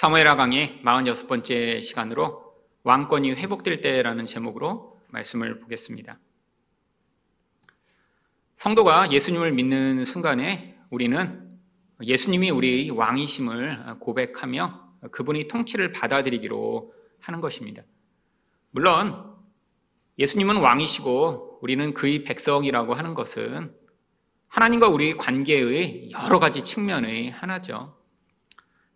사무엘하 강의 46번째 시간으로 왕권이 회복될 때라는 제목으로 말씀을 보겠습니다. 성도가 예수님을 믿는 순간에 우리는 예수님이 우리 왕이심을 고백하며 그분이 통치를 받아들이기로 하는 것입니다. 물론 예수님은 왕이시고 우리는 그의 백성이라고 하는 것은 하나님과 우리 관계의 여러 가지 측면의 하나죠.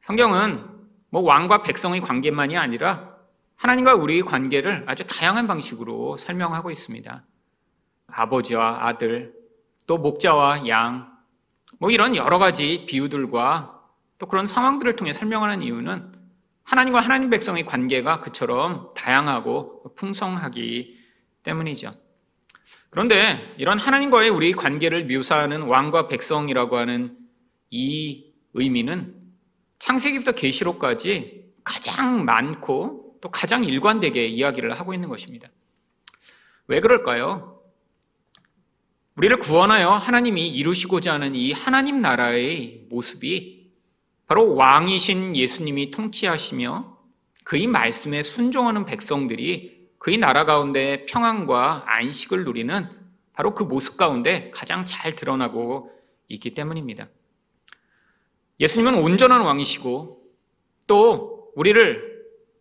성경은 뭐 왕과 백성의 관계만이 아니라 하나님과 우리의 관계를 아주 다양한 방식으로 설명하고 있습니다. 아버지와 아들, 또 목자와 양, 뭐 이런 여러 가지 비유들과 또 그런 상황들을 통해 설명하는 이유는 하나님과 하나님 백성의 관계가 그처럼 다양하고 풍성하기 때문이죠. 그런데 이런 하나님과의 우리 관계를 묘사하는 왕과 백성이라고 하는 이 의미는 창세기부터 계시록까지 가장 많고 또 가장 일관되게 이야기를 하고 있는 것입니다. 왜 그럴까요? 우리를 구원하여 하나님이 이루시고자 하는 이 하나님 나라의 모습이 바로 왕이신 예수님이 통치하시며 그의 말씀에 순종하는 백성들이 그의 나라 가운데 평안과 안식을 누리는 바로 그 모습 가운데 가장 잘 드러나고 있기 때문입니다. 예수님은 온전한 왕이시고 또 우리를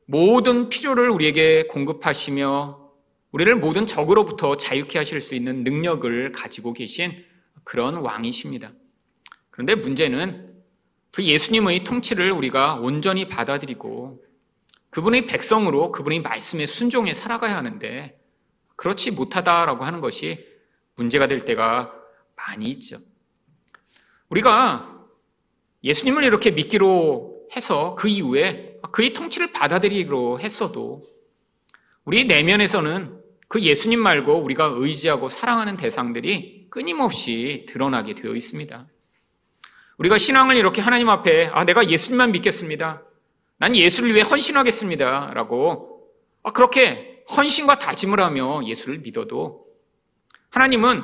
모든 필요를 우리에게 공급하시며 우리를 모든 적으로부터 자유케 하실 수 있는 능력을 가지고 계신 그런 왕이십니다. 그런데 문제는 그 예수님의 통치를 우리가 온전히 받아들이고 그분의 백성으로 그분의 말씀에 순종해 살아가야 하는데 그렇지 못하다라고 하는 것이 문제가 될 때가 많이 있죠. 우리가 예수님을 이렇게 믿기로 해서 그 이후에 그의 통치를 받아들이기로 했어도 우리 내면에서는 그 예수님 말고 우리가 의지하고 사랑하는 대상들이 끊임없이 드러나게 되어 있습니다. 우리가 신앙을 이렇게 하나님 앞에 아 내가 예수님만 믿겠습니다. 난 예수를 위해 헌신하겠습니다. 라고 아, 그렇게 헌신과 다짐을 하며 예수를 믿어도 하나님은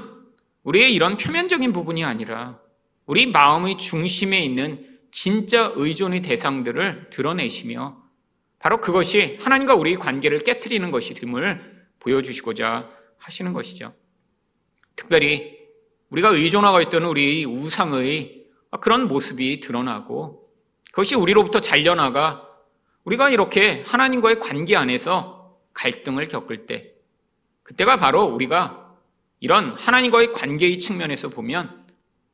우리의 이런 표면적인 부분이 아니라 우리 마음의 중심에 있는 진짜 의존의 대상들을 드러내시며 바로 그것이 하나님과 우리의 관계를 깨뜨리는 것이 됨을 보여주시고자 하시는 것이죠. 특별히 우리가 의존하고 있던 우리 우상의 그런 모습이 드러나고 그것이 우리로부터 잘려나가 우리가 이렇게 하나님과의 관계 안에서 갈등을 겪을 때 그때가 바로 우리가 이런 하나님과의 관계의 측면에서 보면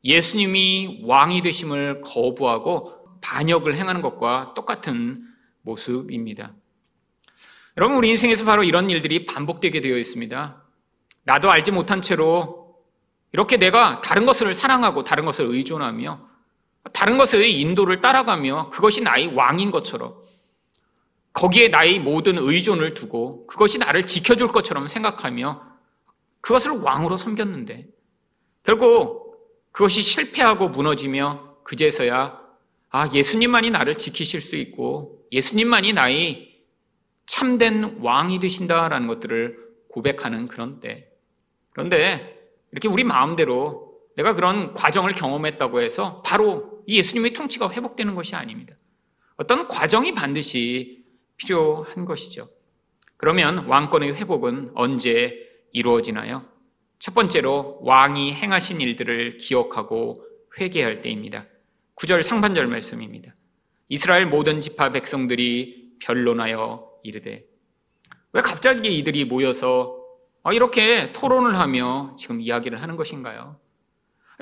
예수님이 왕이 되심을 거부하고 반역을 행하는 것과 똑같은 모습입니다. 여러분, 우리 인생에서 바로 이런 일들이 반복되게 되어 있습니다. 나도 알지 못한 채로 이렇게 내가 다른 것을 사랑하고 다른 것을 의존하며 다른 것의 인도를 따라가며 그것이 나의 왕인 것처럼 거기에 나의 모든 의존을 두고 그것이 나를 지켜줄 것처럼 생각하며 그것을 왕으로 섬겼는데 결국 그것이 실패하고 무너지며 그제서야 아, 예수님만이 나를 지키실 수 있고 예수님만이 나의 참된 왕이 되신다라는 것들을 고백하는 그런 때. 그런데 이렇게 우리 마음대로 내가 그런 과정을 경험했다고 해서 바로 이 예수님의 통치가 회복되는 것이 아닙니다. 어떤 과정이 반드시 필요한 것이죠. 그러면 왕권의 회복은 언제 이루어지나요? 첫 번째로 왕이 행하신 일들을 기억하고 회개할 때입니다. 9절 상반절 말씀입니다. 이스라엘 모든 지파 백성들이 변론하여 이르되 왜 갑자기 이들이 모여서 아, 이렇게 토론을 하며 지금 이야기를 하는 것인가요?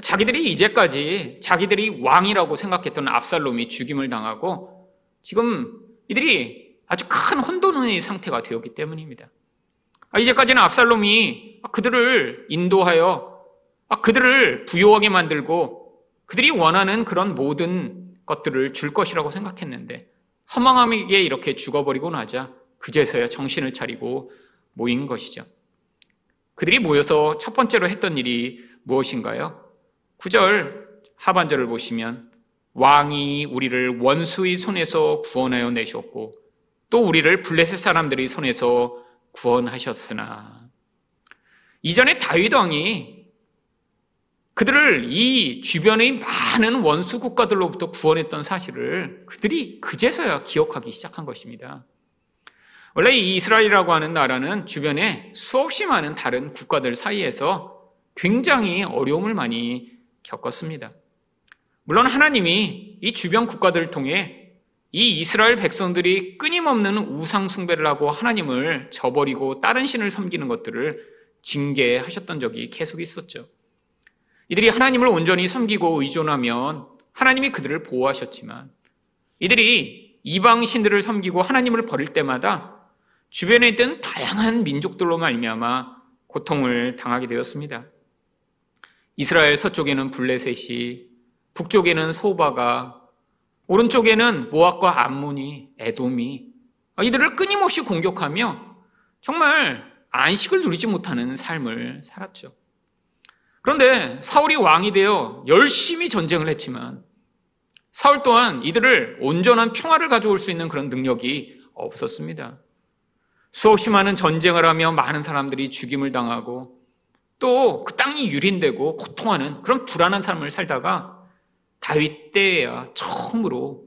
자기들이 이제까지 자기들이 왕이라고 생각했던 압살롬이 죽임을 당하고 지금 이들이 아주 큰 혼돈의 상태가 되었기 때문입니다. 아, 이제까지는 압살롬이 그들을 인도하여 아, 그들을 부요하게 만들고 그들이 원하는 그런 모든 것들을 줄 것이라고 생각했는데 허망하게 이렇게 죽어버리고 나자 그제서야 정신을 차리고 모인 것이죠. 그들이 모여서 첫 번째로 했던 일이 무엇인가요? 9절 하반절을 보시면 왕이 우리를 원수의 손에서 구원하여 내셨고 또 우리를 블레셋 사람들의 손에서 구원하셨으나 이전에 다윗 왕이 그들을 이 주변의 많은 원수 국가들로부터 구원했던 사실을 그들이 그제서야 기억하기 시작한 것입니다. 원래 이 이스라엘이라고 하는 나라는 주변에 수없이 많은 다른 국가들 사이에서 굉장히 어려움을 많이 겪었습니다. 물론 하나님이 이 주변 국가들을 통해 이 이스라엘 백성들이 끊임없는 우상 숭배를 하고 하나님을 저버리고 다른 신을 섬기는 것들을 징계하셨던 적이 계속 있었죠. 이들이 하나님을 온전히 섬기고 의존하면 하나님이 그들을 보호하셨지만 이들이 이방 신들을 섬기고 하나님을 버릴 때마다 주변에 있던 다양한 민족들로 말미암아 고통을 당하게 되었습니다. 이스라엘 서쪽에는 블레셋이, 북쪽에는 소바가, 오른쪽에는 모압과 암몬이, 에돔이 이들을 끊임없이 공격하며 정말 안식을 누리지 못하는 삶을 살았죠. 그런데 사울이 왕이 되어 열심히 전쟁을 했지만 사울 또한 이들을 온전한 평화를 가져올 수 있는 그런 능력이 없었습니다. 수없이 많은 전쟁을 하며 많은 사람들이 죽임을 당하고 또 그 땅이 유린되고 고통하는 그런 불안한 삶을 살다가 다윗 때에야 처음으로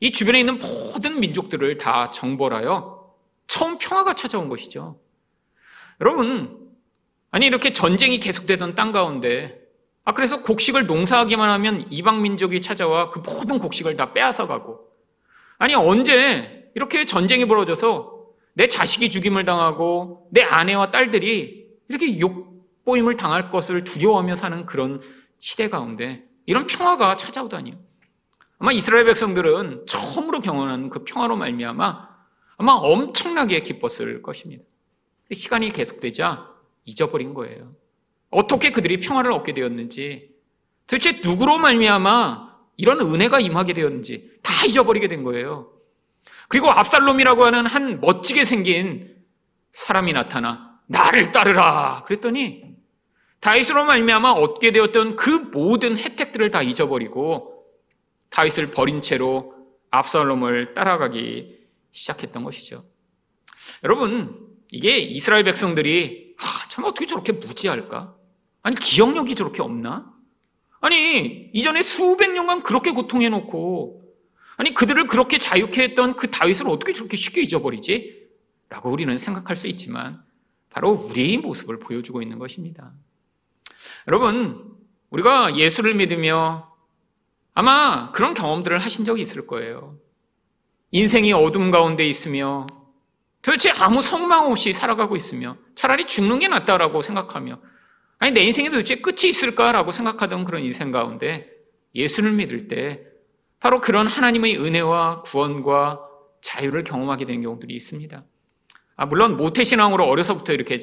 이 주변에 있는 모든 민족들을 다 정벌하여 처음 평화가 찾아온 것이죠. 여러분, 아니, 이렇게 전쟁이 계속되던 땅 가운데, 아, 그래서 곡식을 농사하기만 하면 이방 민족이 찾아와 그 모든 곡식을 다 빼앗아 가고, 아니, 언제 이렇게 전쟁이 벌어져서 내 자식이 죽임을 당하고 내 아내와 딸들이 이렇게 욕보임을 당할 것을 두려워하며 사는 그런 시대 가운데 이런 평화가 찾아오다니요. 아마 이스라엘 백성들은 처음으로 경험한 그 평화로 말미암아 아마 엄청나게 기뻤을 것입니다. 시간이 계속되자 잊어버린 거예요. 어떻게 그들이 평화를 얻게 되었는지, 도대체 누구로 말미암아 이런 은혜가 임하게 되었는지 다 잊어버리게 된 거예요. 그리고 압살롬이라고 하는 한 멋지게 생긴 사람이 나타나 나를 따르라 그랬더니 다윗으로 말미암아 얻게 되었던 그 모든 혜택들을 다 잊어버리고 다윗을 버린 채로 압살롬을 따라가기 시작했던 것이죠. 여러분 이게 이스라엘 백성들이 아, 참 어떻게 저렇게 무지할까? 아니 기억력이 저렇게 없나? 아니 이전에 수백 년간 그렇게 고통해 놓고 아니 그들을 그렇게 자유케 했던 그 다윗을 어떻게 저렇게 쉽게 잊어버리지? 라고 우리는 생각할 수 있지만 바로 우리의 모습을 보여주고 있는 것입니다. 여러분 우리가 예수를 믿으며 아마 그런 경험들을 하신 적이 있을 거예요. 인생이 어둠 가운데 있으며 도대체 아무 성망 없이 살아가고 있으며 차라리 죽는 게 낫다라고 생각하며 아니 내 인생에 도대체 끝이 있을까라고 생각하던 그런 인생 가운데 예수를 믿을 때 바로 그런 하나님의 은혜와 구원과 자유를 경험하게 되는 경우들이 있습니다. 아, 물론 모태신앙으로 어려서부터 이렇게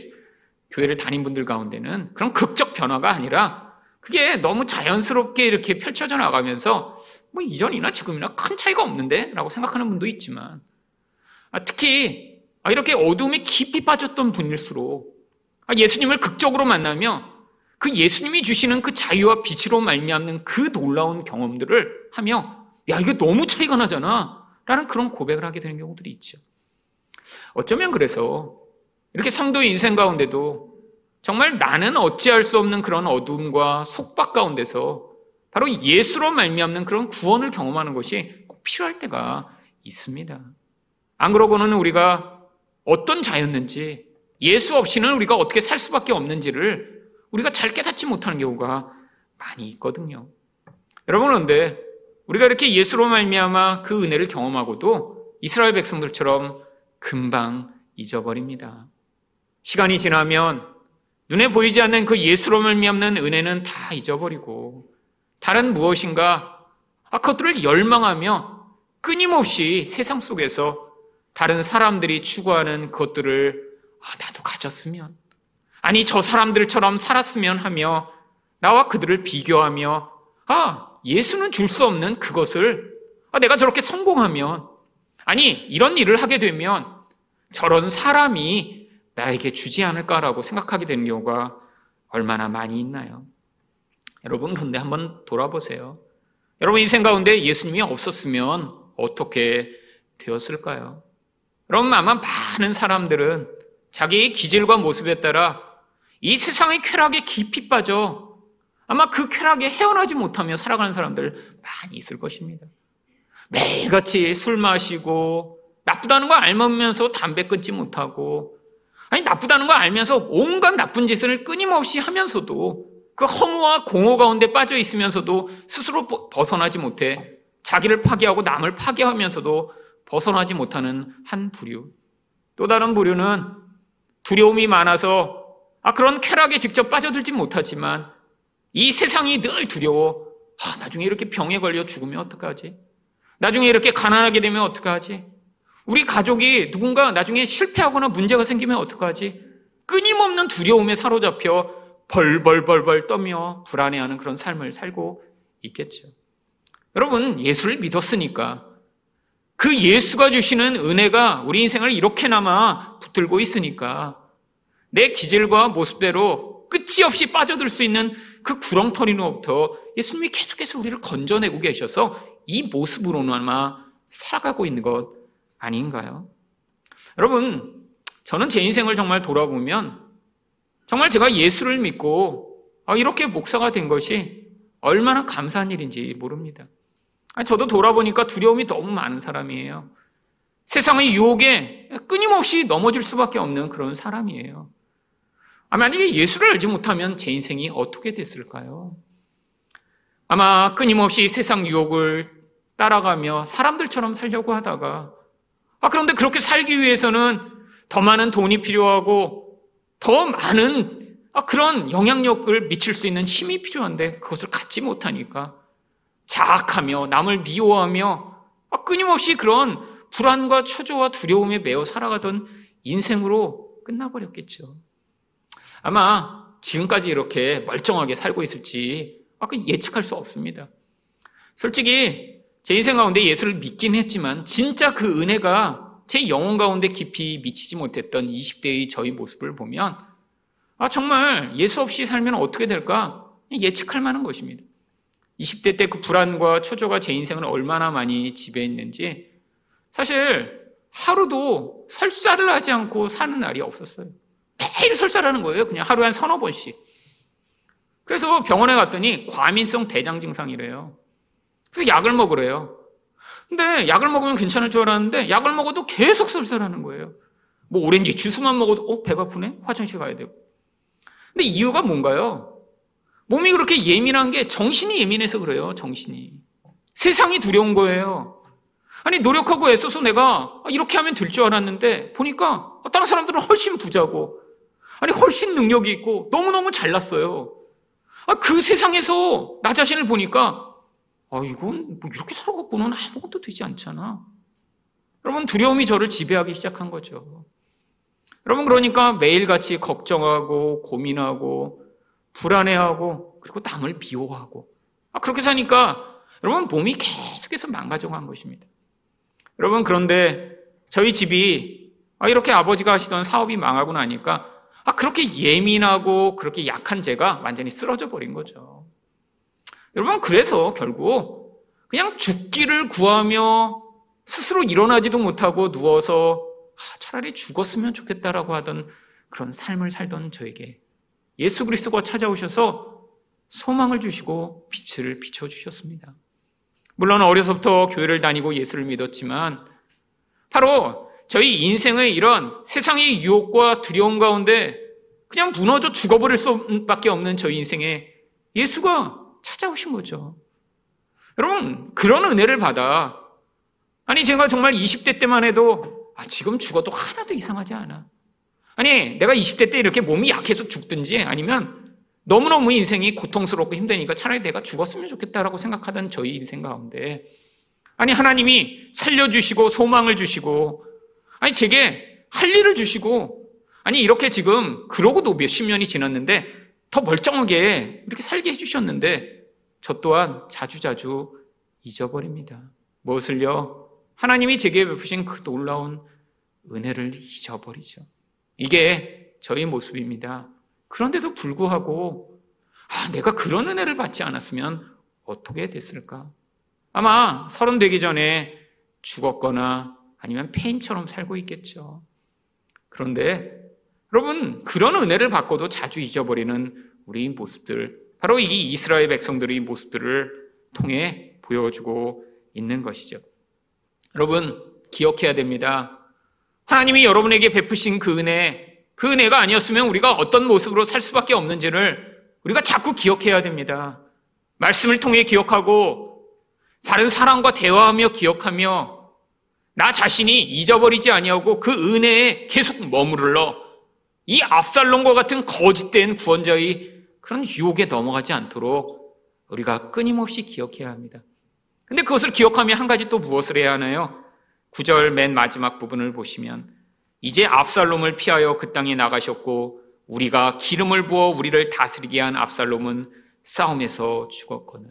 교회를 다닌 분들 가운데는 그런 극적 변화가 아니라 그게 너무 자연스럽게 이렇게 펼쳐져 나가면서 뭐 이전이나 지금이나 큰 차이가 없는데? 라고 생각하는 분도 있지만 아, 특히 아, 이렇게 어둠에 깊이 빠졌던 분일수록 아, 예수님을 극적으로 만나며 그 예수님이 주시는 그 자유와 빛으로 말미암는 그 놀라운 경험들을 하며 야 이게 너무 차이가 나잖아 라는 그런 고백을 하게 되는 경우들이 있죠. 어쩌면 그래서 이렇게 성도의 인생 가운데도 정말 나는 어찌할 수 없는 그런 어둠과 속박 가운데서 바로 예수로 말미암는 그런 구원을 경험하는 것이 꼭 필요할 때가 있습니다. 안 그러고는 우리가 어떤 자였는지 예수 없이는 우리가 어떻게 살 수밖에 없는지를 우리가 잘 깨닫지 못하는 경우가 많이 있거든요. 여러분 그런데 우리가 이렇게 예수로 말미암아 그 은혜를 경험하고도 이스라엘 백성들처럼 금방 잊어버립니다. 시간이 지나면 눈에 보이지 않는 그 예수로 말미암는 은혜는 다 잊어버리고 다른 무엇인가? 아, 그것들을 열망하며 끊임없이 세상 속에서 다른 사람들이 추구하는 것들을 아, 나도 가졌으면 아니 저 사람들처럼 살았으면 하며 나와 그들을 비교하며 아 예수는 줄 수 없는 그것을 아, 내가 저렇게 성공하면 아니 이런 일을 하게 되면 저런 사람이 나에게 주지 않을까라고 생각하게 되는 경우가 얼마나 많이 있나요? 여러분 그런데 한번 돌아보세요. 여러분 인생 가운데 예수님이 없었으면 어떻게 되었을까요? 그럼 아마 많은 사람들은 자기의 기질과 모습에 따라 이 세상의 쾌락에 깊이 빠져 아마 그 쾌락에 헤어나지 못하며 살아가는 사람들 많이 있을 것입니다. 매일같이 술 마시고 나쁘다는 걸 알면서 담배 끊지 못하고 아니 나쁘다는 걸 알면서 온갖 나쁜 짓을 끊임없이 하면서도 그 허무와 공허 가운데 빠져 있으면서도 스스로 벗어나지 못해 자기를 파괴하고 남을 파괴하면서도 벗어나지 못하는 한 부류. 또 다른 부류는 두려움이 많아서 아 그런 쾌락에 직접 빠져들지 못하지만 이 세상이 늘 두려워. 아, 나중에 이렇게 병에 걸려 죽으면 어떡하지? 나중에 이렇게 가난하게 되면 어떡하지? 우리 가족이 누군가 나중에 실패하거나 문제가 생기면 어떡하지? 끊임없는 두려움에 사로잡혀 벌벌벌벌 떠며 불안해하는 그런 삶을 살고 있겠죠. 여러분, 예수를 믿었으니까 그 예수가 주시는 은혜가 우리 인생을 이렇게나마 붙들고 있으니까 내 기질과 모습대로 끝이 없이 빠져들 수 있는 그 구렁텅이로부터 예수님이 계속해서 우리를 건져내고 계셔서 이 모습으로나마 살아가고 있는 것 아닌가요? 여러분, 저는 제 인생을 정말 돌아보면 정말 제가 예수를 믿고 아, 이렇게 목사가 된 것이 얼마나 감사한 일인지 모릅니다. 저도 돌아보니까 두려움이 너무 많은 사람이에요. 세상의 유혹에 끊임없이 넘어질 수밖에 없는 그런 사람이에요. 아, 만약에 예수를 알지 못하면 제 인생이 어떻게 됐을까요? 아마 끊임없이 세상 유혹을 따라가며 사람들처럼 살려고 하다가 아, 그런데 그렇게 살기 위해서는 더 많은 돈이 필요하고 더 많은 아, 그런 영향력을 미칠 수 있는 힘이 필요한데 그것을 갖지 못하니까 자학하며 남을 미워하며 아, 끊임없이 그런 불안과 초조와 두려움에 매어 살아가던 인생으로 끝나버렸겠죠. 아마 지금까지 이렇게 멀쩡하게 살고 있을지 아, 예측할 수 없습니다. 솔직히 제 인생 가운데 예수를 믿긴 했지만 진짜 그 은혜가 제 영혼 가운데 깊이 미치지 못했던 20대의 저희 모습을 보면 아 정말 예수 없이 살면 어떻게 될까 예측할 만한 것입니다. 20대 때 그 불안과 초조가 제 인생을 얼마나 많이 지배했는지 사실 하루도 설사를 하지 않고 사는 날이 없었어요. 매일 설사하는 거예요. 그냥 하루에 한 서너 번씩. 그래서 병원에 갔더니 과민성 대장 증상이래요. 그래서 약을 먹으래요. 근데 약을 먹으면 괜찮을 줄 알았는데 약을 먹어도 계속 설사하는 거예요. 뭐 오렌지 주스만 먹어도 어 배가 아프네 화장실 가야 되고. 근데 이유가 뭔가요? 몸이 그렇게 예민한 게 정신이 예민해서 그래요. 정신이 세상이 두려운 거예요. 아니 노력하고 애써서 내가 이렇게 하면 될 줄 알았는데 보니까 다른 사람들은 훨씬 부자고 아니 훨씬 능력이 있고 너무너무 잘났어요. 아, 그 세상에서 나 자신을 보니까 아, 이건 뭐 이렇게 살아갖고는 아무것도 되지 않잖아. 여러분, 두려움이 저를 지배하기 시작한 거죠. 여러분, 그러니까 매일같이 걱정하고, 고민하고, 불안해하고, 그리고 남을 미워하고. 아, 그렇게 사니까, 여러분, 몸이 계속해서 망가져간 것입니다. 여러분, 그런데 저희 집이, 아, 이렇게 아버지가 하시던 사업이 망하고 나니까, 아, 그렇게 예민하고, 그렇게 약한 제가 완전히 쓰러져 버린 거죠. 여러분, 그래서 결국 그냥 죽기를 구하며 스스로 일어나지도 못하고 누워서 아, 차라리 죽었으면 좋겠다라고 하던 그런 삶을 살던 저에게 예수 그리스도가 찾아오셔서 소망을 주시고 빛을 비춰 주셨습니다. 물론 어려서부터 교회를 다니고 예수를 믿었지만 바로 저희 인생의 이런 세상의 유혹과 두려움 가운데 그냥 무너져 죽어버릴 수밖에 없는 저희 인생에 예수가 찾아오신 거죠. 여러분, 그런 은혜를 받아. 아니, 제가 정말 20대 때만 해도, 아, 지금 죽어도 하나도 이상하지 않아. 아니, 내가 20대 때 이렇게 몸이 약해서 죽든지 아니면 너무너무 인생이 고통스럽고 힘드니까 차라리 내가 죽었으면 좋겠다라고 생각하던 저희 인생 가운데, 아니, 하나님이 살려주시고 소망을 주시고, 아니, 제게 할 일을 주시고, 아니, 이렇게 지금, 그러고도 몇십 년이 지났는데, 더 멀쩡하게 이렇게 살게 해주셨는데 저 또한 자주자주 잊어버립니다. 무엇을요? 하나님이 제게 베푸신 그 놀라운 은혜를 잊어버리죠. 이게 저희 모습입니다. 그런데도 불구하고 아, 내가 그런 은혜를 받지 않았으면 어떻게 됐을까? 아마 서른 되기 전에 죽었거나 아니면 폐인처럼 살고 있겠죠. 그런데 여러분, 그런 은혜를 받고도 자주 잊어버리는 우리 모습들 바로 이 이스라엘 백성들의 모습들을 통해 보여주고 있는 것이죠. 여러분, 기억해야 됩니다. 하나님이 여러분에게 베푸신 그 은혜, 그 은혜가 아니었으면 우리가 어떤 모습으로 살 수밖에 없는지를 우리가 자꾸 기억해야 됩니다. 말씀을 통해 기억하고 다른 사람과 대화하며 기억하며 나 자신이 잊어버리지 아니하고 그 은혜에 계속 머무르러 이 압살롬과 같은 거짓된 구원자의 그런 유혹에 넘어가지 않도록 우리가 끊임없이 기억해야 합니다. 근데 그것을 기억하며 한 가지 또 무엇을 해야 하나요? 9절 맨 마지막 부분을 보시면 이제 압살롬을 피하여 그 땅에 나가셨고 우리가 기름을 부어 우리를 다스리게 한 압살롬은 싸움에서 죽었거늘.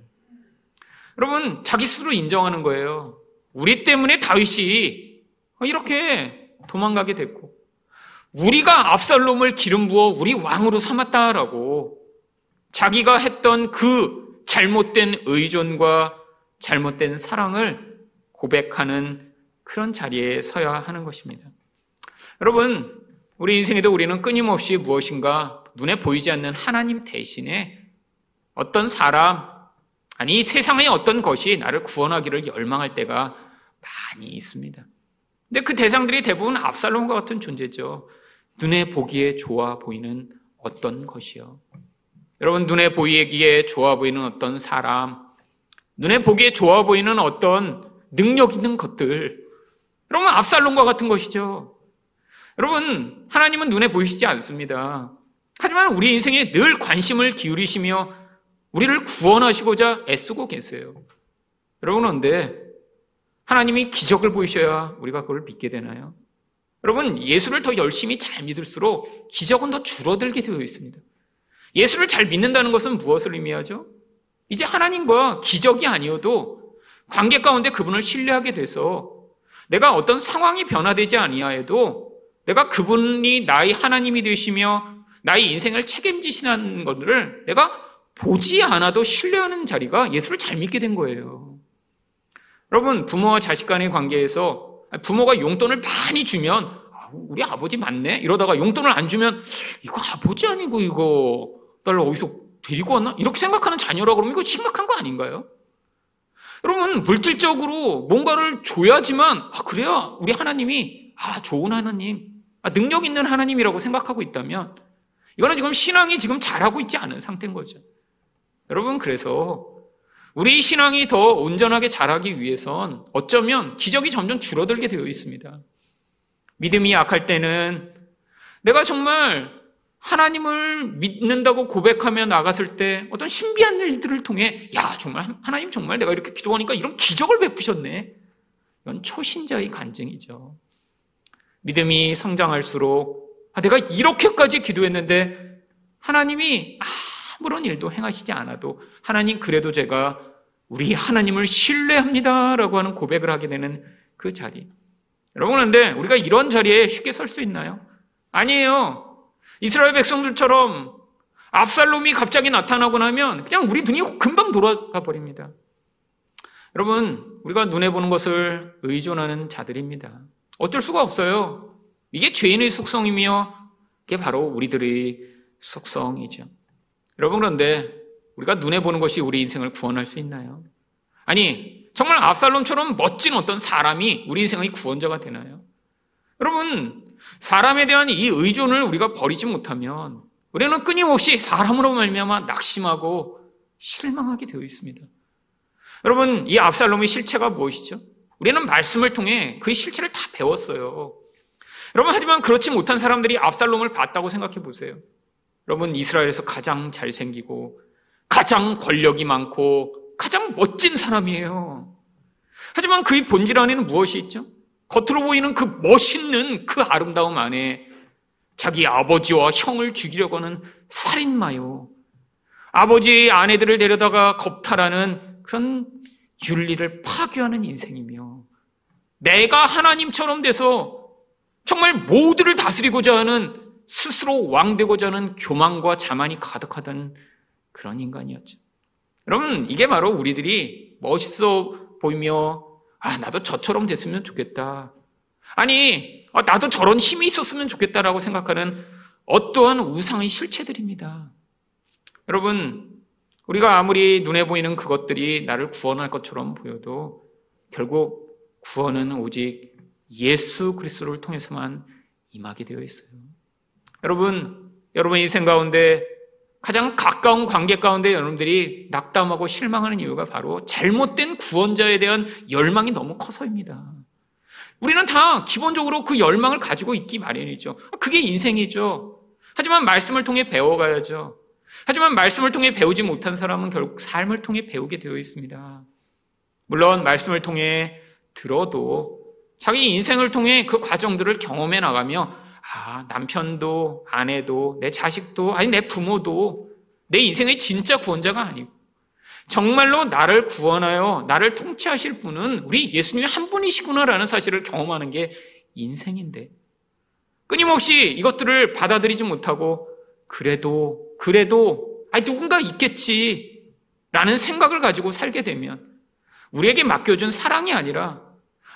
여러분 자기 스스로 인정하는 거예요. 우리 때문에 다윗이 이렇게 도망가게 됐고 우리가 압살롬을 기름 부어 우리 왕으로 삼았다라고 자기가 했던 그 잘못된 의존과 잘못된 사랑을 고백하는 그런 자리에 서야 하는 것입니다. 여러분, 우리 인생에도 우리는 끊임없이 무엇인가 눈에 보이지 않는 하나님 대신에 어떤 사람, 아니 세상의 어떤 것이 나를 구원하기를 열망할 때가 많이 있습니다. 근데 그 대상들이 대부분 압살롬과 같은 존재죠. 눈에 보기에 좋아 보이는 어떤 것이요. 여러분, 눈에 보이기에 좋아 보이는 어떤 사람, 눈에 보기에 좋아 보이는 어떤 능력 있는 것들, 여러분, 압살롬과 같은 것이죠. 여러분, 하나님은 눈에 보이시지 않습니다. 하지만 우리 인생에 늘 관심을 기울이시며 우리를 구원하시고자 애쓰고 계세요. 여러분, 그런데 하나님이 기적을 보이셔야 우리가 그걸 믿게 되나요? 여러분, 예수를 더 열심히 잘 믿을수록 기적은 더 줄어들게 되어 있습니다. 예수를 잘 믿는다는 것은 무엇을 의미하죠? 이제 하나님과 기적이 아니어도 관계 가운데 그분을 신뢰하게 돼서 내가 어떤 상황이 변화되지 아니하여도 내가 그분이 나의 하나님이 되시며 나의 인생을 책임지시는 것들을 내가 보지 않아도 신뢰하는 자리가 예수를 잘 믿게 된 거예요. 여러분, 부모와 자식 간의 관계에서 부모가 용돈을 많이 주면 아, 우리 아버지 맞네? 이러다가 용돈을 안 주면 이거 아버지 아니고 이거 딸 어디서 데리고 왔나? 이렇게 생각하는 자녀라 그러면 이거 심각한 거 아닌가요? 여러분, 물질적으로 뭔가를 줘야지만, 아, 그래야 우리 하나님이, 아, 좋은 하나님, 아, 능력 있는 하나님이라고 생각하고 있다면, 이거는 지금 신앙이 지금 잘하고 있지 않은 상태인 거죠. 여러분, 그래서 우리 신앙이 더 온전하게 자라기 위해선 어쩌면 기적이 점점 줄어들게 되어 있습니다. 믿음이 약할 때는 내가 정말 하나님을 믿는다고 고백하며 나갔을 때 어떤 신비한 일들을 통해 야 정말 하나님 정말 내가 이렇게 기도하니까 이런 기적을 베푸셨네. 이건 초신자의 간증이죠. 믿음이 성장할수록 아, 내가 이렇게까지 기도했는데 하나님이 아무런 일도 행하시지 않아도 하나님 그래도 제가 우리 하나님을 신뢰합니다라고 하는 고백을 하게 되는 그 자리. 여러분 그런데 우리가 이런 자리에 쉽게 설 수 있나요? 아니에요. 이스라엘 백성들처럼 압살롬이 갑자기 나타나고 나면 그냥 우리 눈이 금방 돌아가 버립니다. 여러분, 우리가 눈에 보는 것을 의존하는 자들입니다. 어쩔 수가 없어요. 이게 죄인의 속성이며 이게 바로 우리들의 속성이죠. 여러분, 그런데 우리가 눈에 보는 것이 우리 인생을 구원할 수 있나요? 아니, 정말 압살롬처럼 멋진 어떤 사람이 우리 인생의 구원자가 되나요? 여러분, 사람에 대한 이 의존을 우리가 버리지 못하면 우리는 끊임없이 사람으로 말미암아 낙심하고 실망하게 되어 있습니다. 여러분, 이 압살롬의 실체가 무엇이죠? 우리는 말씀을 통해 그 실체를 다 배웠어요. 여러분, 하지만 그렇지 못한 사람들이 압살롬을 봤다고 생각해 보세요. 여러분, 이스라엘에서 가장 잘생기고, 가장 권력이 많고, 가장 멋진 사람이에요. 하지만 그의 본질 안에는 무엇이 있죠? 겉으로 보이는 그 멋있는 그 아름다움 안에 자기 아버지와 형을 죽이려고 하는 살인마요. 아버지의 아내들을 데려다가 겁탈하는 그런 윤리를 파괴하는 인생이며 내가 하나님처럼 돼서 정말 모두를 다스리고자 하는 스스로 왕되고자 하는 교만과 자만이 가득하던 그런 인간이었죠. 여러분, 이게 바로 우리들이 멋있어 보이며 아, 나도 저처럼 됐으면 좋겠다. 아니, 아, 나도 저런 힘이 있었으면 좋겠다라고 생각하는 어떠한 우상의 실체들입니다. 여러분, 우리가 아무리 눈에 보이는 그것들이 나를 구원할 것처럼 보여도 결국 구원은 오직 예수 그리스도를 통해서만 임하게 되어 있어요. 여러분, 여러분 인생 가운데 가장 가까운 관계 가운데 여러분들이 낙담하고 실망하는 이유가 바로 잘못된 구원자에 대한 열망이 너무 커서입니다. 우리는 다 기본적으로 그 열망을 가지고 있기 마련이죠. 그게 인생이죠. 하지만 말씀을 통해 배워가야죠. 하지만 말씀을 통해 배우지 못한 사람은 결국 삶을 통해 배우게 되어 있습니다. 물론 말씀을 통해 들어도 자기 인생을 통해 그 과정들을 경험해 나가며 아, 남편도 아내도 내 자식도 아니 내 부모도 내 인생의 진짜 구원자가 아니고. 정말로 나를 구원하여 나를 통치하실 분은 우리 예수님이 한 분이시구나라는 사실을 경험하는 게 인생인데. 끊임없이 이것들을 받아들이지 못하고 그래도 그래도 아니 누군가 있겠지 라는 생각을 가지고 살게 되면 우리에게 맡겨준 사랑이 아니라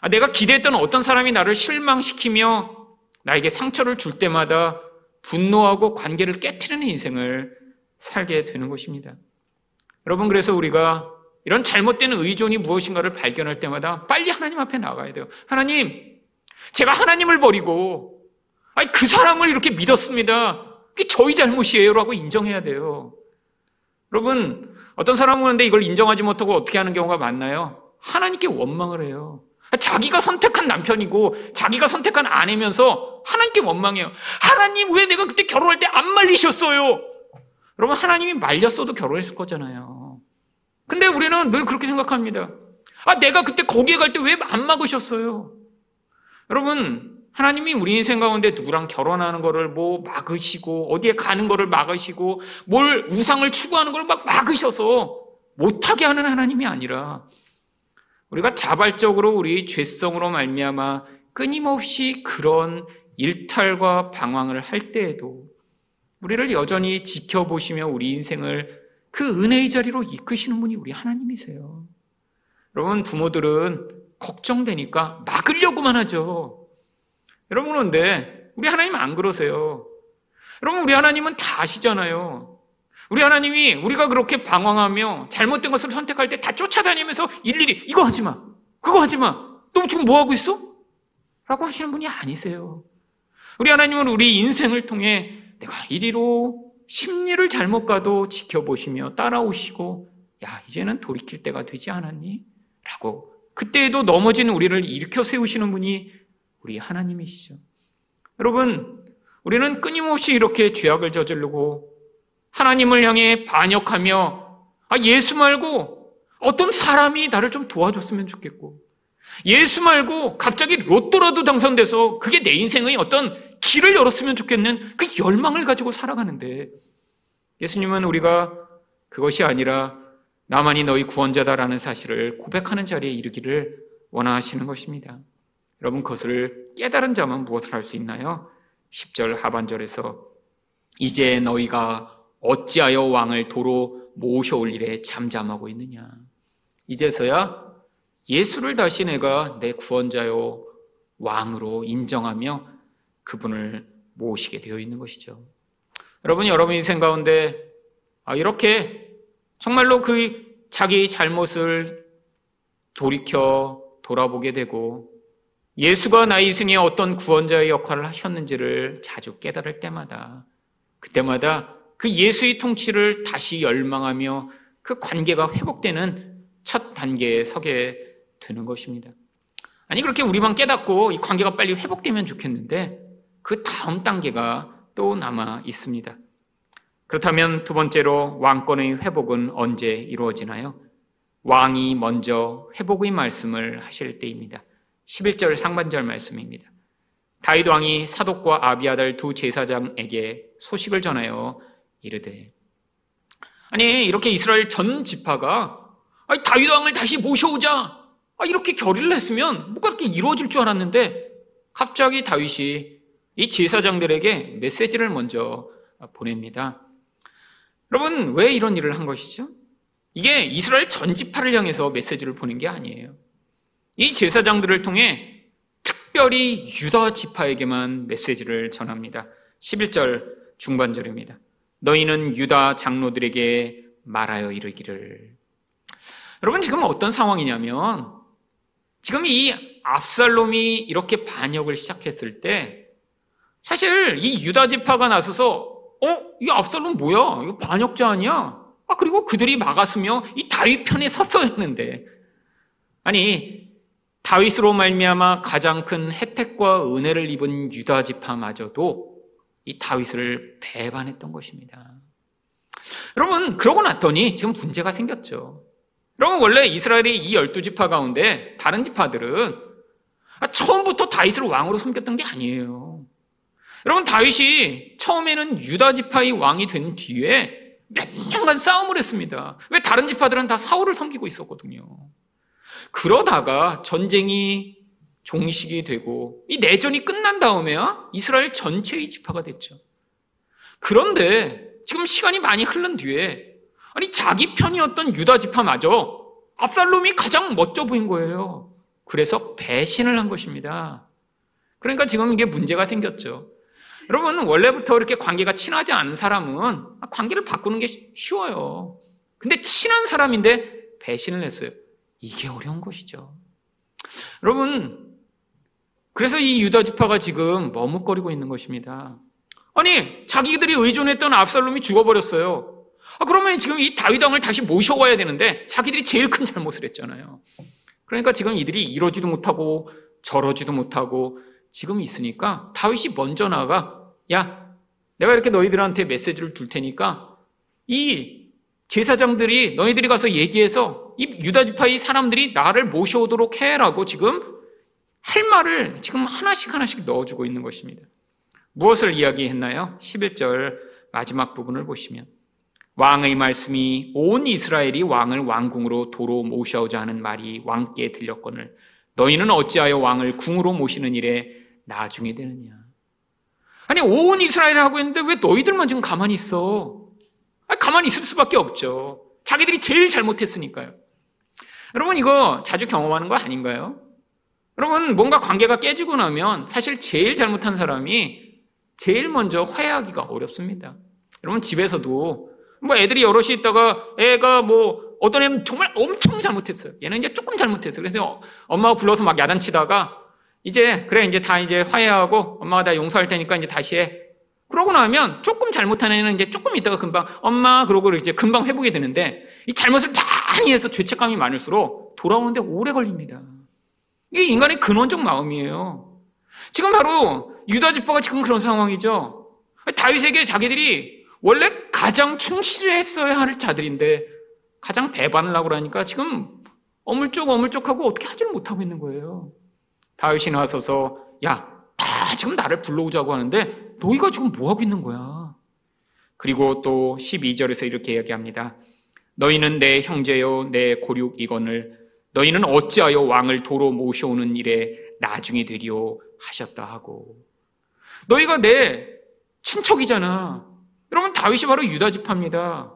아, 내가 기대했던 어떤 사람이 나를 실망시키며 나에게 상처를 줄 때마다 분노하고 관계를 깨뜨리는 인생을 살게 되는 것입니다. 여러분, 그래서 우리가 이런 잘못된 의존이 무엇인가를 발견할 때마다 빨리 하나님 앞에 나가야 돼요. 하나님, 제가 하나님을 버리고, 아니, 그 사람을 이렇게 믿었습니다. 그게 저희 잘못이에요. 라고 인정해야 돼요. 여러분, 어떤 사람은 근데 이걸 인정하지 못하고 어떻게 하는 경우가 많나요? 하나님께 원망을 해요. 자기가 선택한 남편이고 자기가 선택한 아내면서 하나님께 원망해요. 하나님 왜 내가 그때 결혼할 때 안 말리셨어요? 여러분 하나님이 말렸어도 결혼했을 거잖아요. 근데 우리는 늘 그렇게 생각합니다. 아 내가 그때 거기에 갈 때 왜 안 막으셨어요? 여러분 하나님이 우리 인생 가운데 누구랑 결혼하는 거를 뭐 막으시고 어디에 가는 거를 막으시고 뭘 우상을 추구하는 걸 막 막으셔서 못하게 하는 하나님이 아니라 우리가 자발적으로 우리 죄성으로 말미암아 끊임없이 그런 일탈과 방황을 할 때에도 우리를 여전히 지켜보시며 우리 인생을 그 은혜의 자리로 이끄시는 분이 우리 하나님이세요. 여러분 부모들은 걱정되니까 막으려고만 하죠. 여러분 그런데 우리 하나님 안 그러세요. 여러분 우리 하나님은 다 아시잖아요. 우리 하나님이 우리가 그렇게 방황하며 잘못된 것을 선택할 때 다 쫓아다니면서 일일이 이거 하지 마. 그거 하지 마. 너 지금 뭐 하고 있어? 라고 하시는 분이 아니세요. 우리 하나님은 우리 인생을 통해 내가 이리로 심리를 잘못 가도 지켜보시며 따라오시고 야, 이제는 돌이킬 때가 되지 않았니? 라고 그때에도 넘어진 우리를 일으켜 세우시는 분이 우리 하나님이시죠. 여러분, 우리는 끊임없이 이렇게 죄악을 저지르고 하나님을 향해 반역하며 아, 예수 말고 어떤 사람이 나를 좀 도와줬으면 좋겠고 예수 말고 갑자기 로또라도 당선돼서 그게 내 인생의 어떤 길을 열었으면 좋겠는 그 열망을 가지고 살아가는데 예수님은 우리가 그것이 아니라 나만이 너희 구원자다라는 사실을 고백하는 자리에 이르기를 원하시는 것입니다. 여러분 그것을 깨달은 자만 무엇을 할 수 있나요? 10절 하반절에서 이제 너희가 어찌하여 왕을 도로 모셔올 일에 잠잠하고 있느냐. 이제서야 예수를 다시 내가 내 구원자요 왕으로 인정하며 그분을 모시게 되어 있는 것이죠. 여러분, 여러분 인생 가운데 아, 이렇게 정말로 그 자기 잘못을 돌이켜 돌아보게 되고 예수가 나의 인생에 어떤 구원자의 역할을 하셨는지를 자주 깨달을 때마다 그때마다 그 예수의 통치를 다시 열망하며 그 관계가 회복되는 첫 단계에 서게 되는 것입니다. 아니, 그렇게 우리만 깨닫고 이 관계가 빨리 회복되면 좋겠는데 그 다음 단계가 또 남아 있습니다. 그렇다면 두 번째로 왕권의 회복은 언제 이루어지나요? 왕이 먼저 회복의 말씀을 하실 때입니다. 11절 상반절 말씀입니다. 다윗 왕이 사독과 아비아달 두 제사장에게 소식을 전하여 이르되 아니 이렇게 이스라엘 전 지파가 아니, 다윗 왕을 다시 모셔오자 아, 이렇게 결의를 했으면 뭔가 이렇게 이루어질 줄 알았는데 갑자기 다윗이 이 제사장들에게 메시지를 먼저 보냅니다. 여러분 왜 이런 일을 한 것이죠? 이게 이스라엘 전 지파를 향해서 메시지를 보낸 게 아니에요. 이 제사장들을 통해 특별히 유다 지파에게만 메시지를 전합니다. 11절 중반절입니다. 너희는 유다 장로들에게 말하여 이르기를. 여러분, 지금 어떤 상황이냐면, 지금 이 압살롬이 이렇게 반역을 시작했을 때, 사실 이 유다 지파가 나서서, 어? 이 압살롬 뭐야? 이거 반역자 아니야? 아, 그리고 그들이 막았으며 이 다윗 편에 섰어야 했는데. 아니, 다윗으로 말미암아 가장 큰 혜택과 은혜를 입은 유다 지파마저도 이 다윗을 배반했던 것입니다. 여러분, 그러고 났더니 지금 문제가 생겼죠. 여러분, 원래 이스라엘의 이 열두 지파 가운데 다른 지파들은 처음부터 다윗을 왕으로 섬겼던 게 아니에요. 여러분, 다윗이 처음에는 유다 지파의 왕이 된 뒤에 몇 년간 싸움을 했습니다. 왜 다른 지파들은 다 사울을 섬기고 있었거든요. 그러다가 전쟁이 종식이 되고 이 내전이 끝난 다음에야 이스라엘 전체의 지파가 됐죠. 그런데 지금 시간이 많이 흐른 뒤에 아니 자기 편이었던 유다 지파마저 압살롬이 가장 멋져 보인 거예요. 그래서 배신을 한 것입니다. 그러니까 지금 이게 문제가 생겼죠. 여러분 원래부터 이렇게 관계가 친하지 않은 사람은 관계를 바꾸는 게 쉬워요. 근데 친한 사람인데 배신을 했어요. 이게 어려운 것이죠. 여러분 그래서 이 유다 지파가 지금 머뭇거리고 있는 것입니다. 아니, 자기들이 의존했던 압살롬이 죽어버렸어요. 아, 그러면 지금 이 다윗 왕을 다시 모셔와야 되는데 자기들이 제일 큰 잘못을 했잖아요. 그러니까 지금 이들이 이러지도 못하고 저러지도 못하고 지금 있으니까 다윗이 먼저 나가 야, 내가 이렇게 너희들한테 메시지를 둘 테니까 이 제사장들이 너희들이 가서 얘기해서 이 유다 지파의 사람들이 나를 모셔오도록 해라고 지금 할 말을 지금 하나씩 하나씩 넣어주고 있는 것입니다. 무엇을 이야기했나요? 11절 마지막 부분을 보시면 왕의 말씀이 온 이스라엘이 왕을 왕궁으로 도로 모셔오자 하는 말이 왕께 들렸거늘 너희는 어찌하여 왕을 궁으로 모시는 일에 나중에 되느냐. 아니 온 이스라엘이 하고 있는데 왜 너희들만 지금 가만히 있어? 아니, 가만히 있을 수밖에 없죠. 자기들이 제일 잘못했으니까요. 여러분 이거 자주 경험하는 거 아닌가요? 여러분 뭔가 관계가 깨지고 나면 사실 제일 잘못한 사람이 제일 먼저 화해하기가 어렵습니다. 여러분 집에서도 뭐 애들이 여럿이 있다가 애가 뭐 어떤 애는 정말 엄청 잘못했어요. 얘는 이제 조금 잘못했어요. 그래서 엄마가 불러서 막 야단치다가 이제 그래 이제 다 이제 화해하고 엄마가 다 용서할 테니까 이제 다시 해. 그러고 나면 조금 잘못한 애는 이제 조금 있다가 금방 엄마 그러고 이제 금방 회복이 되는데 이 잘못을 많이 해서 죄책감이 많을수록 돌아오는데 오래 걸립니다. 이게 인간의 근원적 마음이에요. 지금 바로 유다 지파가 지금 그런 상황이죠. 다윗에게 자기들이 원래 가장 충실했어야 할 자들인데 가장 배반을 하고 그러니까 지금 어물쩍 어물쩍하고 어떻게 하지를 못하고 있는 거예요. 다윗이 나서서 야, 다 지금 나를 불러오자고 하는데 너희가 지금 뭐 하고 있는 거야? 그리고 또 12절에서 이렇게 이야기합니다. 너희는 내 형제요 내 고륙이건을 너희는 어찌하여 왕을 도로 모셔오는 일에 나중에 되리오 하셨다 하고 너희가 내 친척이잖아. 여러분 다윗이 바로 유다 지파입니다.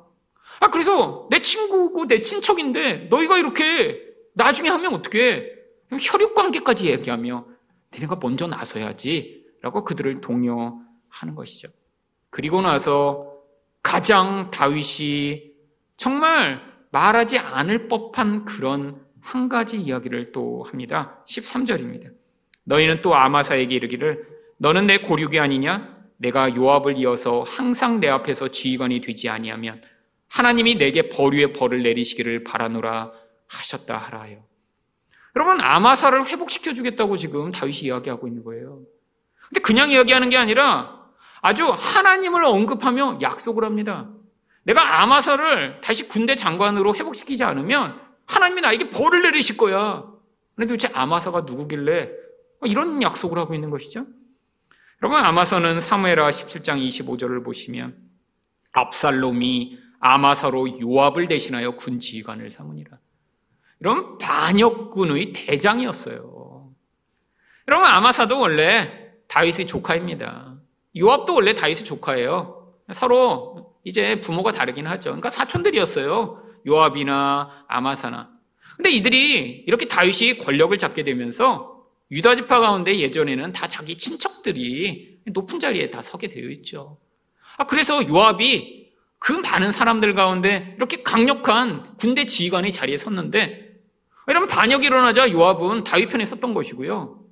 아 그래서 내 친구고 내 친척인데 너희가 이렇게 나중에 하면 어떻게 혈육 관계까지 얘기하며 니네가 먼저 나서야지라고 그들을 독려하는 것이죠. 그리고 나서 가장 다윗이 정말 말하지 않을 법한 그런 한 가지 이야기를 또 합니다. 13절입니다. 너희는 또 아마사에게 이르기를 너는 내 고륙이 아니냐? 내가 요압을 이어서 항상 내 앞에서 지휘관이 되지 아니하면 하나님이 내게 벌유의 벌을 내리시기를 바라노라 하셨다 하라요. 여러분 아마사를 회복시켜 주겠다고 지금 다윗이 이야기하고 있는 거예요. 근데 그냥 이야기하는 게 아니라 아주 하나님을 언급하며 약속을 합니다. 내가 아마사를 다시 군대 장관으로 회복시키지 않으면 하나님이 나에게 벌을 내리실 거야. 근데 도대체 아마사가 누구길래 이런 약속을 하고 있는 것이죠? 여러분 아마사는 사무엘하 17장 25절을 보시면 압살롬이 아마사로 요압을 대신하여 군 지휘관을 삼으니라. 이런 반역군의 대장이었어요. 여러분 아마사도 원래 다윗의 조카입니다. 요압도 원래 다윗의 조카예요. 서로 이제 부모가 다르긴 하죠. 그러니까 사촌들이었어요. 요압이나 아마사나. 근데 이들이 이렇게 다윗이 권력을 잡게 되면서 유다 지파 가운데 예전에는 다 자기 친척들이 높은 자리에 다 서게 되어 있죠. 아 그래서 요압이 그 많은 사람들 가운데 이렇게 강력한 군대 지휘관이 자리에 섰는데 이러면 반역이 일어나자 요압은 다윗 편에 섰던 것이고요.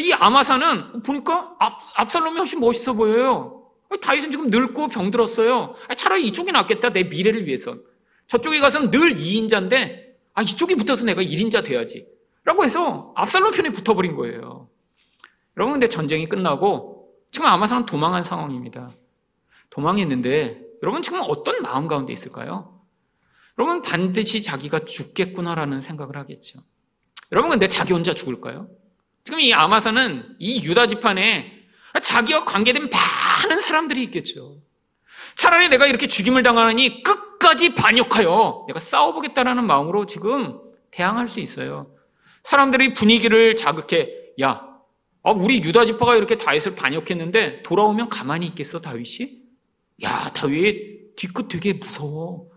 이 아마사는 보니까 압, 압살롬이 훨씬 멋있어 보여요. 다윗은 지금 늙고 병들었어요. 차라리 이쪽이 낫겠다. 내 미래를 위해선. 저쪽에 가서는 늘 2인자인데 아 이쪽에 붙어서 내가 1인자 돼야지. 라고 해서 압살롬 편에 붙어버린 거예요. 여러분 근데 전쟁이 끝나고 지금 아마사는 도망한 상황입니다. 도망했는데 여러분 지금 어떤 마음 가운데 있을까요? 여러분 반드시 자기가 죽겠구나라는 생각을 하겠죠. 여러분 근데 자기 혼자 죽을까요? 지금 이 아마사는 이 유다 집안에 자기와 관계된 많은 사람들이 있겠죠. 차라리 내가 이렇게 죽임을 당하니 끝까지 반역하여 내가 싸워보겠다라는 마음으로 지금 대항할 수 있어요. 사람들이 분위기를 자극해, 야, 아, 우리 유다 지파가 이렇게 다윗을 반역했는데 돌아오면 가만히 있겠어, 다윗이? 야, 다윗 뒤끝 되게 무서워.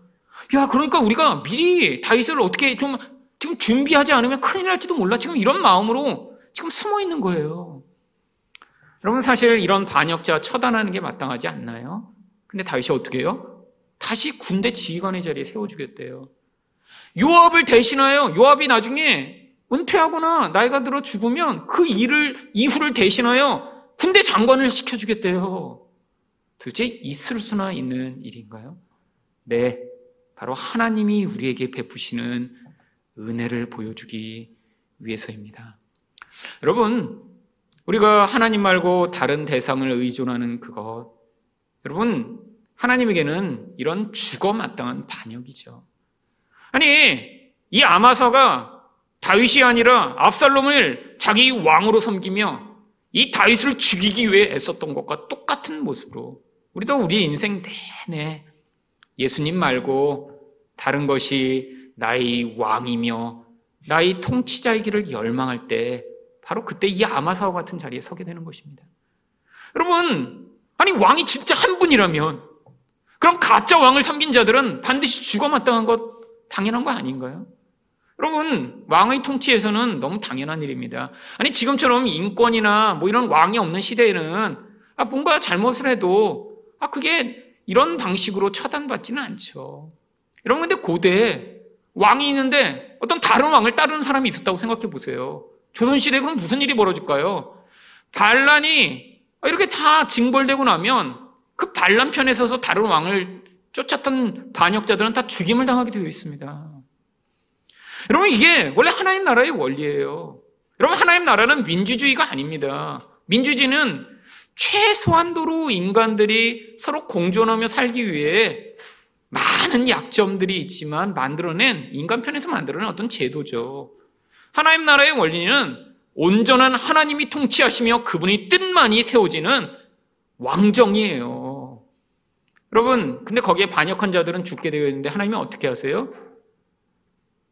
야, 그러니까 우리가 미리 다윗을 어떻게 좀 지금 준비하지 않으면 큰일 날지도 몰라. 지금 이런 마음으로 지금 숨어 있는 거예요. 여러분 사실 이런 반역자 처단하는 게 마땅하지 않나요? 근데 다윗이 어떻게 해요? 다시 군대 지휘관의 자리에 세워주겠대요. 요압을 대신하여 요압이 나중에 은퇴하거나 나이가 들어 죽으면 그 일을 이후를 대신하여 군대 장관을 시켜주겠대요. 도대체 있을 수나 있는 일인가요? 네, 바로 하나님이 우리에게 베푸시는 은혜를 보여주기 위해서입니다. 여러분, 우리가 하나님 말고 다른 대상을 의존하는 그것, 여러분, 하나님에게는 이런 죽어 마땅한 반역이죠. 아니, 이 아마사가 다윗이 아니라 압살롬을 자기 왕으로 섬기며 이 다윗을 죽이기 위해 애썼던 것과 똑같은 모습으로 우리도 우리 인생 내내 예수님 말고 다른 것이 나의 왕이며 나의 통치자이기를 열망할 때 바로 그때 이 아마사와 같은 자리에 서게 되는 것입니다. 여러분, 아니 왕이 진짜 한 분이라면 그럼 가짜 왕을 섬긴 자들은 반드시 죽어 마땅한 것 당연한 거 아닌가요? 여러분, 왕의 통치에서는 너무 당연한 일입니다. 아니, 지금처럼 인권이나 뭐 이런 왕이 없는 시대에는 아, 뭔가 잘못을 해도 아, 그게 이런 방식으로 처단받지는 않죠. 여러분, 근데 고대에 왕이 있는데 어떤 다른 왕을 따르는 사람이 있었다고 생각해 보세요. 조선시대에 그럼 무슨 일이 벌어질까요? 반란이 이렇게 다 징벌되고 나면 그 반란 편에 서서 다른 왕을 쫓았던 반역자들은 다 죽임을 당하게 되어 있습니다. 여러분, 이게 원래 하나님 나라의 원리예요. 여러분, 하나님 나라는 민주주의가 아닙니다. 민주주의는 최소한도로 인간들이 서로 공존하며 살기 위해 많은 약점들이 있지만 만들어낸 인간 편에서 만들어낸 어떤 제도죠. 하나님 나라의 원리는 온전한 하나님이 통치하시며 그분이 뜻만이 세워지는 왕정이에요. 여러분, 근데 거기에 반역한 자들은 죽게 되어 있는데 하나님이 어떻게 하세요?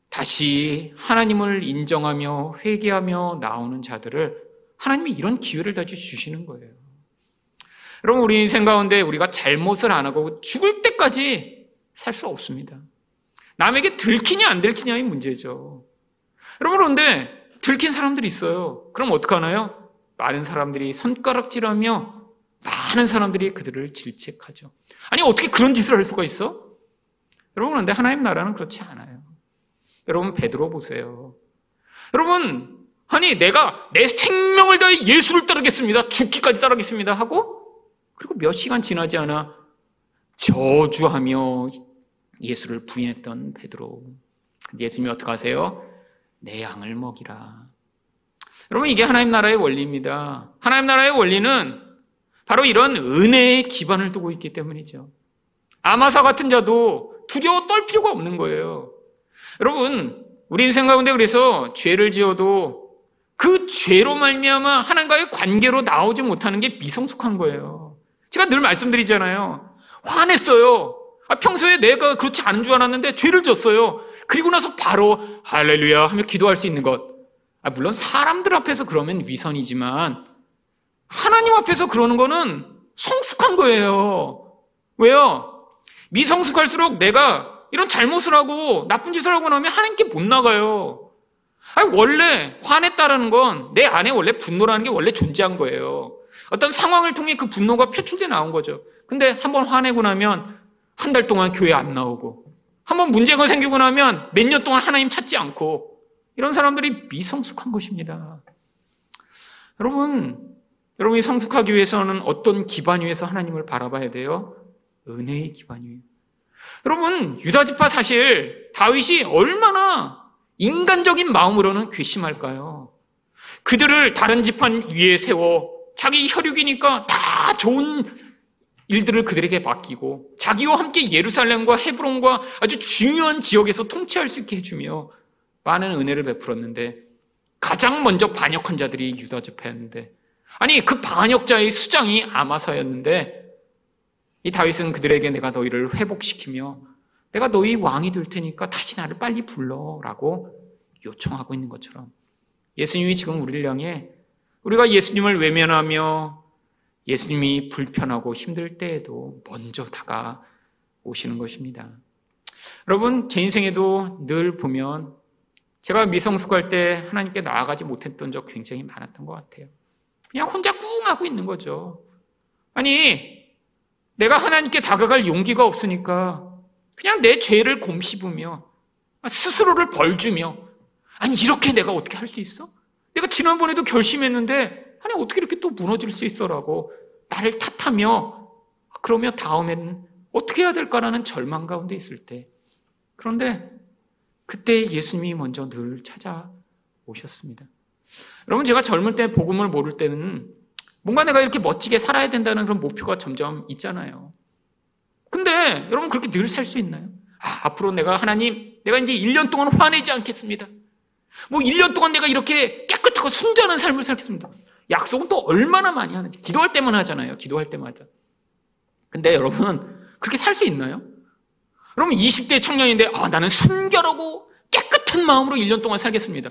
다시 하나님을 인정하며 회개하며 나오는 자들을 하나님이 이런 기회를 다시 주시는 거예요. 여러분, 우리 인생 가운데 우리가 잘못을 안 하고 죽을 때까지 살 수 없습니다. 남에게 들키냐 안 들키냐의 문제죠. 여러분, 그런데 들킨 사람들이 있어요. 그럼 어떡하나요? 많은 사람들이 손가락질하며 많은 사람들이 그들을 질책하죠. 아니, 어떻게 그런 짓을 할 수가 있어? 여러분, 그런데 하나님 나라는 그렇지 않아요. 여러분, 베드로 보세요. 여러분, 아니, 내가 내 생명을 다해 예수를 따르겠습니다. 죽기까지 따르겠습니다. 하고, 그리고 몇 시간 지나지 않아 저주하며 예수를 부인했던 베드로. 예수님이 어떻게 하세요? 내 양을 먹이라. 여러분, 이게 하나님 나라의 원리입니다. 하나님 나라의 원리는 바로 이런 은혜의 기반을 두고 있기 때문이죠. 아마사 같은 자도 두려워 떨 필요가 없는 거예요. 여러분, 우리 인생 가운데 그래서 죄를 지어도 그 죄로 말미암아 하나님과의 관계로 나오지 못하는 게 미성숙한 거예요. 제가 늘 말씀드리잖아요. 화냈어요. 아, 평소에 내가 그렇지 않은 줄 알았는데 죄를 졌어요. 그리고 나서 바로 할렐루야 하며 기도할 수 있는 것. 아, 물론 사람들 앞에서 그러면 위선이지만 하나님 앞에서 그러는 거는 성숙한 거예요. 왜요? 미성숙할수록 내가 이런 잘못을 하고 나쁜 짓을 하고 나면 하나님께 못 나가요. 아니, 원래 화냈다라는 건 내 안에 원래 분노라는 게 원래 존재한 거예요. 어떤 상황을 통해 그 분노가 표출돼 나온 거죠. 근데 한번 화내고 나면 한 달 동안 교회 안 나오고 한번 문제가 생기고 나면 몇 년 동안 하나님 찾지 않고 이런 사람들이 미성숙한 것입니다. 여러분, 여러분이 성숙하기 위해서는 어떤 기반 위에서 하나님을 바라봐야 돼요? 은혜의 기반 위에. 여러분, 유다지파 사실 다윗이 얼마나 인간적인 마음으로는 괘씸할까요? 그들을 다른 지판 위에 세워 자기 혈육이니까 다 좋은 일들을 그들에게 맡기고 자기와 함께 예루살렘과 헤브론과 아주 중요한 지역에서 통치할 수 있게 해주며 많은 은혜를 베풀었는데 가장 먼저 반역한 자들이 유다 지파였는데 아니 그 반역자의 수장이 아마사였는데 이 다윗은 그들에게 내가 너희를 회복시키며 내가 너희 왕이 될 테니까 다시 나를 빨리 불러라고 요청하고 있는 것처럼 예수님이 지금 우리를 향해 우리가 예수님을 외면하며 예수님이 불편하고 힘들 때에도 먼저 다가오시는 것입니다. 여러분, 제 인생에도 늘 보면 제가 미성숙할 때 하나님께 나아가지 못했던 적 굉장히 많았던 것 같아요. 그냥 혼자 꿍 하고 있는 거죠. 아니, 내가 하나님께 다가갈 용기가 없으니까 그냥 내 죄를 곰씹으며 스스로를 벌주며 아니, 이렇게 내가 어떻게 할 수 있어? 내가 지난번에도 결심했는데 아니, 어떻게 이렇게 또 무너질 수 있어라고 나를 탓하며 그러며 다음에는 어떻게 해야 될까라는 절망 가운데 있을 때 그런데 그때 예수님이 먼저 늘 찾아오셨습니다. 여러분 제가 젊을 때 복음을 모를 때는 뭔가 내가 이렇게 멋지게 살아야 된다는 그런 목표가 점점 있잖아요. 근데 여러분 그렇게 늘 살 수 있나요? 아, 앞으로 내가 하나님 내가 이제 1년 동안 화내지 않겠습니다. 뭐 1년 동안 내가 이렇게 깨끗하고 순전한 삶을 살겠습니다. 약속은 또 얼마나 많이 하는지 기도할 때만 하잖아요. 기도할 때마다. 근데 여러분 그렇게 살 수 있나요? 여러분 20대 청년인데 아, 나는 순결하고 깨끗한 마음으로 1년 동안 살겠습니다.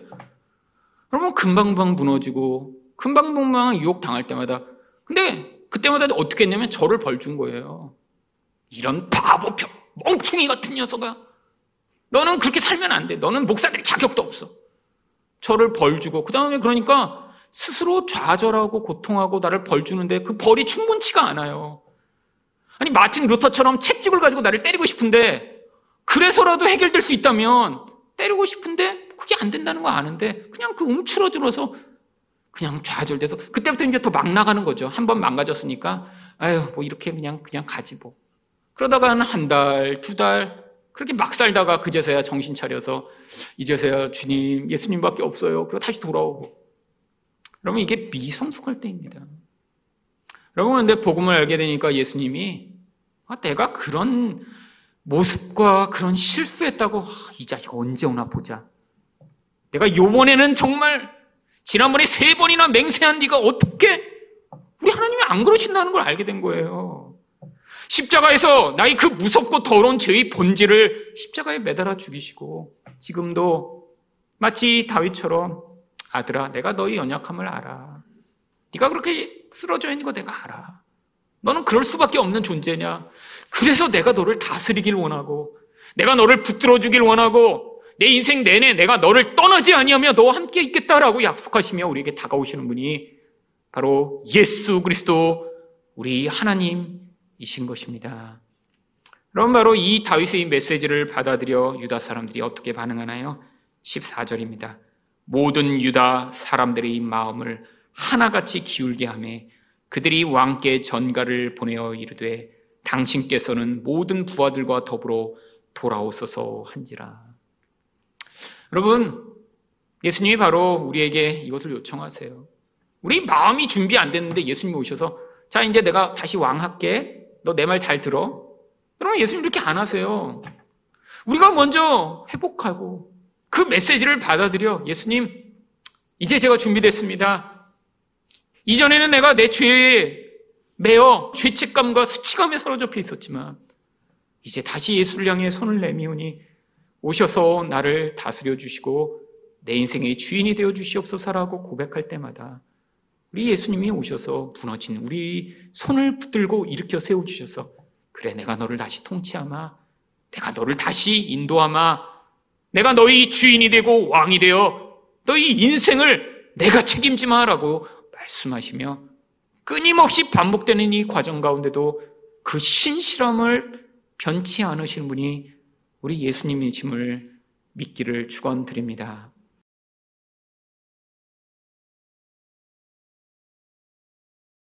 여러분 금방금방 무너지고 금방금방 유혹 당할 때마다 근데 그때마다 어떻게 했냐면 저를 벌 준 거예요. 이런 바보 표 멍충이 같은 녀석아. 너는 그렇게 살면 안 돼. 너는 목사 될 자격도 없어. 저를 벌 주고 그 다음에 그러니까 스스로 좌절하고 고통하고 나를 벌 주는데 그 벌이 충분치가 않아요. 아니 마틴 루터처럼 채찍을 가지고 나를 때리고 싶은데 그래서라도 해결될 수 있다면 때리고 싶은데 그게 안 된다는 거 아는데 그냥 그 움츠러들어서 그냥 좌절돼서 그때부터 이제 더 막 나가는 거죠. 한 번 망가졌으니까 아유 뭐 이렇게 그냥 그냥 가지 뭐. 그러다가는 한 달, 두 달 그렇게 막 살다가 그제서야 정신 차려서 이제서야 주님, 예수님밖에 없어요. 그리고 다시 돌아오고. 여러분 이게 미성숙할 때입니다. 여러분 근데 복음을 알게 되니까 예수님이 아, 내가 그런 모습과 그런 실수했다고 아, 이 자식 언제 오나 보자. 내가 요번에는 정말 지난번에 세 번이나 맹세한 네가 어떻게 우리 하나님이 안 그러신다는 걸 알게 된 거예요. 십자가에서 나의 그 무섭고 더러운 죄의 본질을 십자가에 매달아 죽이시고 지금도 마치 다윗처럼 아들아 내가 너의 연약함을 알아. 네가 그렇게 쓰러져 있는 거 내가 알아. 너는 그럴 수밖에 없는 존재냐? 그래서 내가 너를 다스리길 원하고 내가 너를 붙들어 주길 원하고 내 인생 내내 내가 너를 떠나지 아니하며 너와 함께 있겠다라고 약속하시며 우리에게 다가오시는 분이 바로 예수 그리스도 우리 하나님이신 것입니다. 그럼 바로 이 다윗의 메시지를 받아들여 유다 사람들이 어떻게 반응하나요? 14절입니다. 모든 유다 사람들의 마음을 하나같이 기울게 하매 그들이 왕께 전가를 보내어 이르되 당신께서는 모든 부하들과 더불어 돌아오소서 한지라. 여러분, 예수님이 바로 우리에게 이것을 요청하세요. 우리 마음이 준비 안 됐는데 예수님이 오셔서 자, 이제 내가 다시 왕 할게. 너 내 말 잘 들어. 여러분, 예수님 이렇게 안 하세요. 우리가 먼저 회복하고 그 메시지를 받아들여 예수님, 이제 제가 준비됐습니다. 이전에는 내가 내 죄에 매어 죄책감과 수치감에 사로잡혀 있었지만 이제 다시 예수를 향해 손을 내미우니 오셔서 나를 다스려 주시고 내 인생의 주인이 되어 주시옵소서라고 고백할 때마다 우리 예수님이 오셔서 무너진 우리 손을 붙들고 일으켜 세워 주셔서 그래 내가 너를 다시 통치하마 내가 너를 다시 인도하마 내가 너희 주인이 되고 왕이 되어 너희 인생을 내가 책임지마라고 말씀하시며 끊임없이 반복되는 이 과정 가운데도 그 신실함을 변치 않으신 분이 우리 예수님이심을 믿기를 축원드립니다.